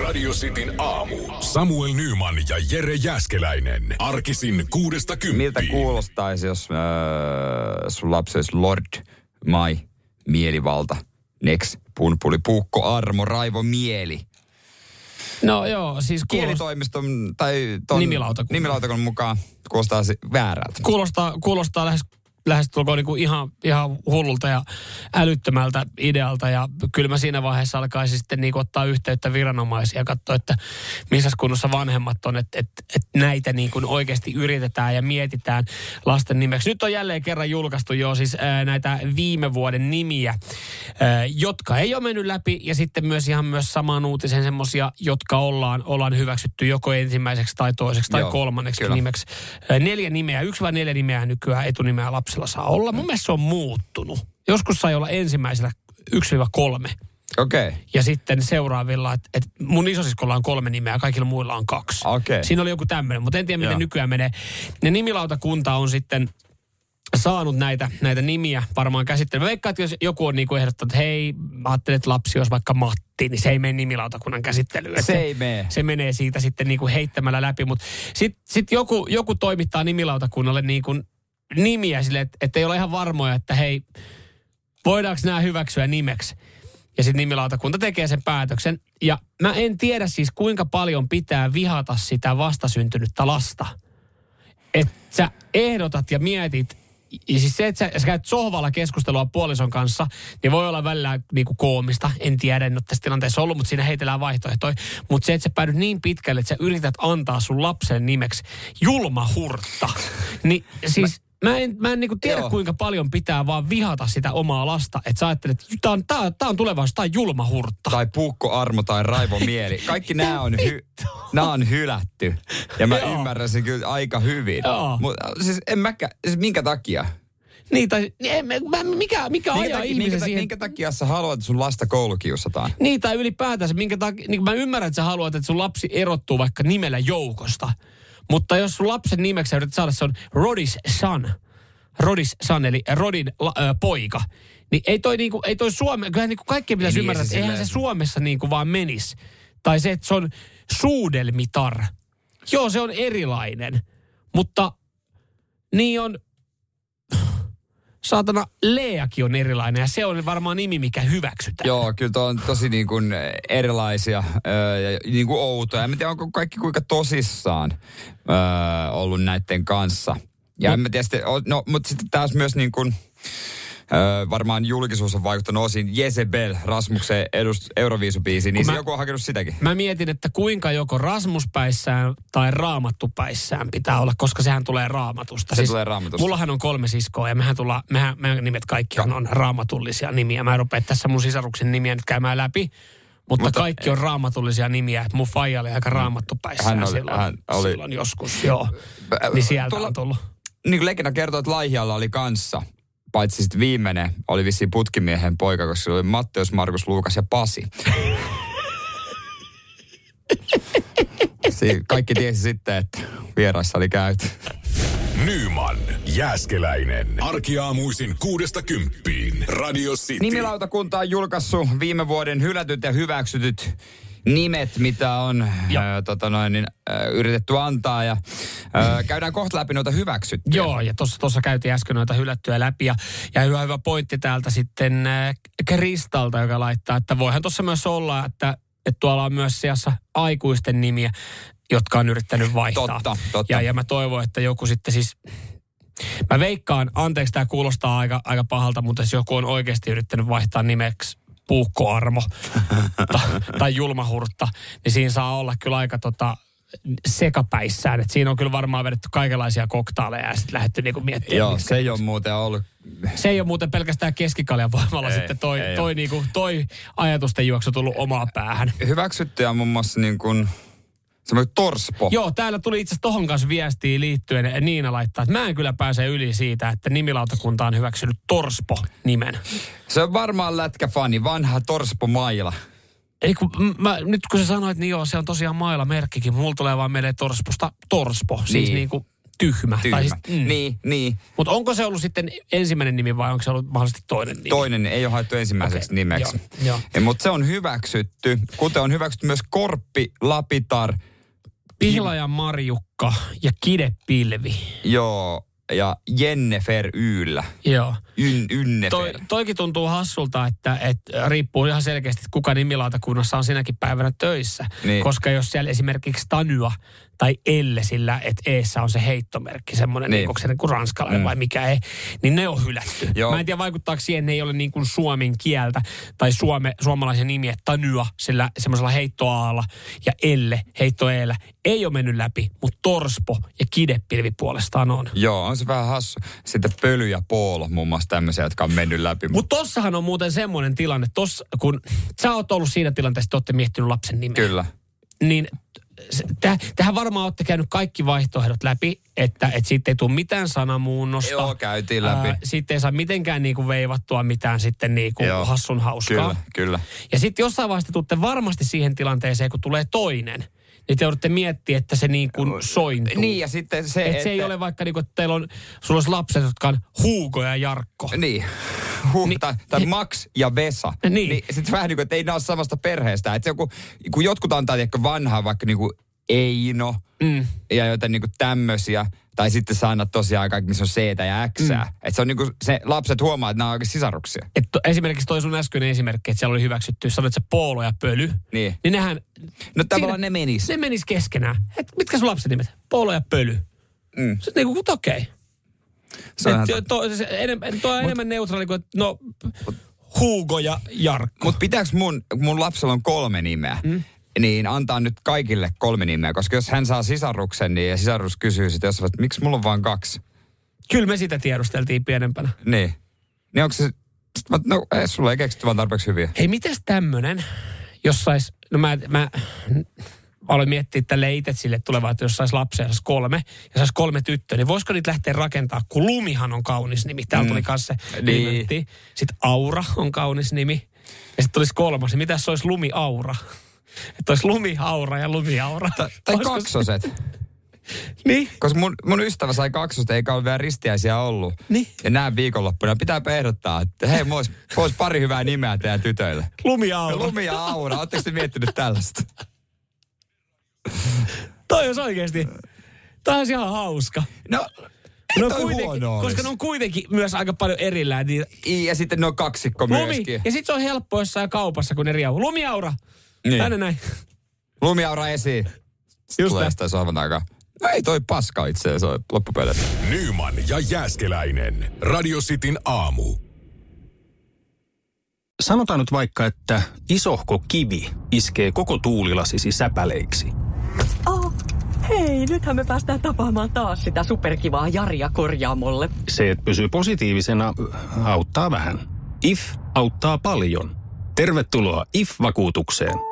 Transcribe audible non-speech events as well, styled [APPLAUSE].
Radio Cityn aamu. Samuel Nyman ja Jere Jäskeläinen. Arkisin kuudesta kymppiin. Miltä kuulostaisi, jos äh, sun lapsi olisi Lord Mai Mielivalta, Next, Punpuli, Puukko, Armo, Raivo, Mieli. No joo, siis kuulostaa, Kielitoimiston tai ton Nimilautakunnan. nimilautakunnan mukaan kuulostaa väärältä. kuulostaa, kuulostaa lähes lähestulkoon niin kuin ihan, ihan hullulta ja älyttömältä idealta. Ja kyllä mä siinä vaiheessa alkaisin sitten niin kuin ottaa yhteyttä viranomaisia ja katsoa, että missä kunnossa vanhemmat on, että, että, että näitä niin kuin oikeasti yritetään ja mietitään lasten nimeksi. Nyt on jälleen kerran julkaistu jo siis ää, näitä viime vuoden nimiä, ää, jotka ei ole mennyt läpi ja sitten myös ihan myös samaan uutisen semmoisia, jotka ollaan, ollaan hyväksytty joko ensimmäiseksi tai toiseksi tai Joo, kolmanneksi kyllä. nimeksi. Ää, Neljä nimeä, yksi vai neljä nimeä nykyään etunimeä lapsilla saa olla. Mun mielestä se on muuttunut. Joskus sai olla ensimmäisellä 1-3 Okei. Okay. ja sitten seuraavilla, että et mun isosiskolla on kolme nimeä, kaikilla muilla on kaksi. Okei. Siinä oli joku tämmöinen, mutta en tiedä miten Joo. nykyään menee. Ja nimilautakunta on sitten saanut näitä, näitä nimiä varmaan käsittelyyn. Mä veikkaan, että jos joku on niinku ehdottanut, että hei, mä ajattelin, että lapsi olisi vaikka Matti, niin se ei mene nimilautakunnan käsittelyyn. Että Se ei mene. Se menee siitä sitten niinku heittämällä läpi. Mutta sitten sit joku, joku toimittaa nimilautakunnalle niinku nimiä sille, että, ei ole ihan varmoja, että hei, voidaanko nämä hyväksyä nimeksi. Ja sitten nimilautakunta tekee sen päätöksen. Ja mä en tiedä siis kuinka paljon pitää vihata sitä vastasyntynyttä lasta. Että sä ehdotat ja mietit, ja siis se, että sä, sä käyt sohvalla keskustelua puolison kanssa, niin voi olla välillä niinku koomista. En tiedä, en ole tässä tilanteessa ollut, mutta siinä heitellään vaihtoehtoja. Mutta se, että sä päädyt niin pitkälle, että sä yrität antaa sun lapsen nimeksi julma hurtta. Niin siis... Mä en, mä en niinku tiedä, Joo. kuinka paljon pitää vaan vihata sitä omaa lasta. Että sä ajattelet, että tää on, tää, tää on tulevaisuus, tää on julma hurtta. Tai Puukko, Armo tai Raivo [LAUGHS] Mieli. Kaikki nämä on, hy- on hylätty. Ja mä Joo. ymmärrän sen kyllä aika hyvin. Mutta siis en mäkään, siis minkä takia? Niin, tai en, mä, mikä, mikä Minkä ajaa takia, ihmisen minkä, siihen? minkä takia sä haluat, että sun lasta koulukiusataan? Niin, tai ylipäätänsä, minkä takia, niin mä ymmärrän, että sä haluat, että sun lapsi erottuu vaikka nimellä joukosta. Mutta jos sun lapsen nimeksi yrität saada, se on Rodis son. Rodis son, eli Rodin la, ö, poika. Niin ei toi, niinku, ei toi Suome, kyllähän niinku kaikkien pitäisi niin, ymmärtää, se että eihän se Suomessa niinku vaan menisi. Tai se, että se on suudelmitar. Joo, se on erilainen. Mutta niin on, saatana, Leakin on erilainen ja se on varmaan nimi, mikä hyväksytään. Joo, kyllä on tosi niin kuin erilaisia öö, ja niin kuin outoja. En tiedä, onko kaikki kuinka tosissaan öö, ollut näiden kanssa. Ja No. en mä tiedä, no, mutta sitten taas myös niin kuin, öö, varmaan julkisuus on vaikuttanut osin Jezebel, Rasmuksen edust, Euroviisubiisi, niin mä- joku on hakenut sitäkin. Mä mietin, että kuinka joko Rasmuspäissään tai Raamattupäissään pitää olla, koska sehän tulee raamatusta. Se tulee Raamatusta. Mullahan on kolme siskoa ja mehän, tulla, mehän, meidän nimet kaikki on, on raamatullisia nimiä. Mä en rupea tässä mun sisaruksen nimiä nyt käymään läpi. Mutta, Mutta- kaikki on raamatullisia nimiä. Mun faija oli aika raamattupäissään Hän oli- silloin, hän oli- silloin joskus, joo. Niin sieltä Tuolla- on tullut. Niin kuin legenda kertoo, että Laihialla oli kanssa, paitsi sitten viimeinen oli vissiin putkimiehen poika, koska sillä oli Matteus, Markus, Luukas ja Pasi. Siinä kaikki tiesi sitten, että vieraissa oli käyty. Nyman, Jääskeläinen. Arkiaamuisin kuudesta kymppiin. Radio City. Nimilautakunta on julkaissut viime vuoden hylätyt ja hyväksytyt nimet, mitä on ää, tota noin, niin, ää, yritetty antaa. Ja ää, käydään kohta läpi noita hyväksyttyjä. Joo, ja tuossa tossa käytiin äsken noita hylättyjä läpi. Ja, ja hyvä, hyvä pointti täältä sitten äh, Kristalta, joka laittaa, että voihan tuossa myös olla, että, että tuolla on myös sijassa aikuisten nimiä, jotka on yrittänyt vaihtaa. Totta, totta. Ja, ja mä toivon, että joku sitten siis... Mä veikkaan, anteeksi tämä kuulostaa aika, aika pahalta, mutta jos joku on oikeasti yrittänyt vaihtaa nimeksi Puukkoarmo tai, tai Julmahurtta, niin siinä saa olla kyllä aika tota, sekapäissään. Et siinä on kyllä varmaan vedetty kaikenlaisia koktaaleja ja sitten lähdetty niinku miettimään. Joo, se ei ole muuten ollut. se ei ole muuten pelkästään keskikaljan voimalla Ei, sitten toi, ei toi, ole. niinku, toi ajatusten juoksu tullut omaan päähän. Hyväksyttyjä on muun muassa niin kuin, Semmoinen torspo. Joo, täällä tuli itse asiassa tohon kanssa viestiä liittyen. Niina laittaa, että mä en kyllä pääse yli siitä, että nimilautakunta on hyväksynyt Torspo-nimen. Se on varmaan lätkäfani, vanha Torspo Maila. Ei kun, mä, nyt kun sä sanoit, niin joo, se on tosiaan mailla merkkikin. Mulla tulee vaan mieleen Torsposta Torspo, siis Niin. niin kuin tyhmä. Tyhmä. Tai siis, mm. Niin, niin. Mutta onko se ollut sitten ensimmäinen nimi vai onko se ollut mahdollisesti toinen nimi? Toinen ei ole haettu ensimmäiseksi Okei, nimeksi. mutta se on hyväksytty, kuten on hyväksytty myös Korppi, Lapitar, Pihlajan Marjukka ja Kidepilvi. joo, ja Jennefer Yllä. Joo. Yn, Ynnefer. Toi, toikin tuntuu hassulta, että, että riippuu ihan selkeästi, että kuka nimilautakunnassa on sinäkin päivänä töissä. Niin. Koska jos siellä esimerkiksi Tanyua tai Elle sillä, että eessä on se heittomerkki, semmoinen, Niin. onko se niin kuin ranskalainen Mm. vai mikä ei, niin ne on hylätty. Joo. Mä en tiedä, vaikuttaako siihen, ne ei ole niin kuin suomen kieltä tai suome, suomalaisen nimiä Tanyua sillä semmoisella heittoaalla ja Elle heittoeellä ei ole mennyt läpi, mutta Torspo ja Kidepilvi puolestaan on. Joo, on se vähän hassu. Sitten Pöly ja Poolo muun muassa tämmöisiä, jotka on mennyt läpi. Mutta tossahan on muuten semmoinen tilanne, tossa, kun sä oot ollut siinä tilanteessa, että olette miettinyt lapsen nimeä. Kyllä. Niin täh, tähän varmaan olette käynyt kaikki vaihtoehdot läpi, että, että siitä ei tule mitään sanamuunnosta. Joo, käytiin läpi. Ää, sitten ei saa mitenkään niinku veivattua mitään sitten niinku Joo. hassun hauskaa. Kyllä, kyllä. Ja sitten jossain vaiheessa tuutte varmasti siihen tilanteeseen, kun tulee toinen. Niin te joudutte miettiä, että se niin kuin sointuu. Niin, ja sitten se, Et se ei ole vaikka niinku, että teillä on, sulla olisi lapset, jotka on Hugo ja Jarkko. Niin. Huh, Niin- tai, tai Max ja Vesa. Niin. niin sitten vähän niin kuin, että ei ne ole samasta perheestä. Että se joku, kun jotkut antaa tiedätkö, vanhaa vaikka niin kuin Eino Mm. ja jotain niin kuin tämmöisiä. Tai sitten sä annat tosiaan kaikki, missä on C ja X. Mm. Että se on niin kuin, se lapset huomaa, että nämä on sisaruksia. Et to, esimerkiksi toi sun äskeinen esimerkki, että siellä oli hyväksytty, sanoit se poolo ja pöly. Niin. Niin nehän... No tavallaan ne menis. Ne menis keskenään. Et mitkä sun lapsen nimet? Poolo ja pöly. Mm. Sitten niinku, okei. Se on Okay. totta. To, se enemmän, toi on enemmän neutraali kuin, no, Hugo ja Jarkko. Mutta pitääkö mun, mun lapsella on kolme nimeä, mm. niin antaa nyt kaikille kolme nimeä. Koska jos hän saa sisaruksen, niin ja sisarus kysyy sitten jossain, että miksi mulla on vain kaksi. Kyllä me sitä tiedusteltiin pienempänä. Niin. Niin onko se... No, ei, sulla ei keksitty vaan tarpeeksi hyviä. Hei, mitäs tämmönen, jos sais, no mä, mä, mä aloin miettiä tälle itse sille tulevaa, että jos sais lapsia, sais kolme, ja sais kolme tyttöä, niin voisiko niitä lähteä rakentaa, kun Lumihan on kaunis nimi. Täällä tuli kanssa se Niin. Sitten Aura on kaunis nimi. Ja sitten tulisi kolmas, niin mitäs se olisi Lumi Aura? [LAUGHS] Että olisi Lumi Aura ja Lumi Aura. Tai, kaksoset. [LAUGHS] [LAUGHS] Niin. Koska mun, mun ystävä sai kaksoset, eikä ole vielä ristiäisiä ollut. Niin. Ja näin viikonloppuna pitää ehdottaa, että hei, mulla olisi pari hyvää nimeä teidän tytöille. Lumi Aura. Lumi ja Aura, ootteko te miettinyt tällaista? Toi olisi oikeasti, toi olisi ihan hauska. No, No kuitenkin, koska ne on kuitenkin myös aika paljon erillään. Niin I- Ja sitten ne on kaksikko Lumi. myöskin. Ja sitten se on helppo jossain kaupassa, kun eri Lumiaura. Niin. Tänne näin. Lumiaura esiin. Just tulee sitä sohvan takaa. No ei toi paska itse asiassa ole loppupeleissä. Nyman ja Jääskeläinen. Radio Cityn aamu. Sanotaan nyt vaikka, että isohko kivi iskee koko tuulilasisi säpäleiksi. Oh, hei, nythän me päästään tapaamaan taas sitä superkivaa Jaria korjaamolle. Se, että pysyy positiivisena, auttaa vähän. IF auttaa paljon. Tervetuloa IF-vakuutukseen.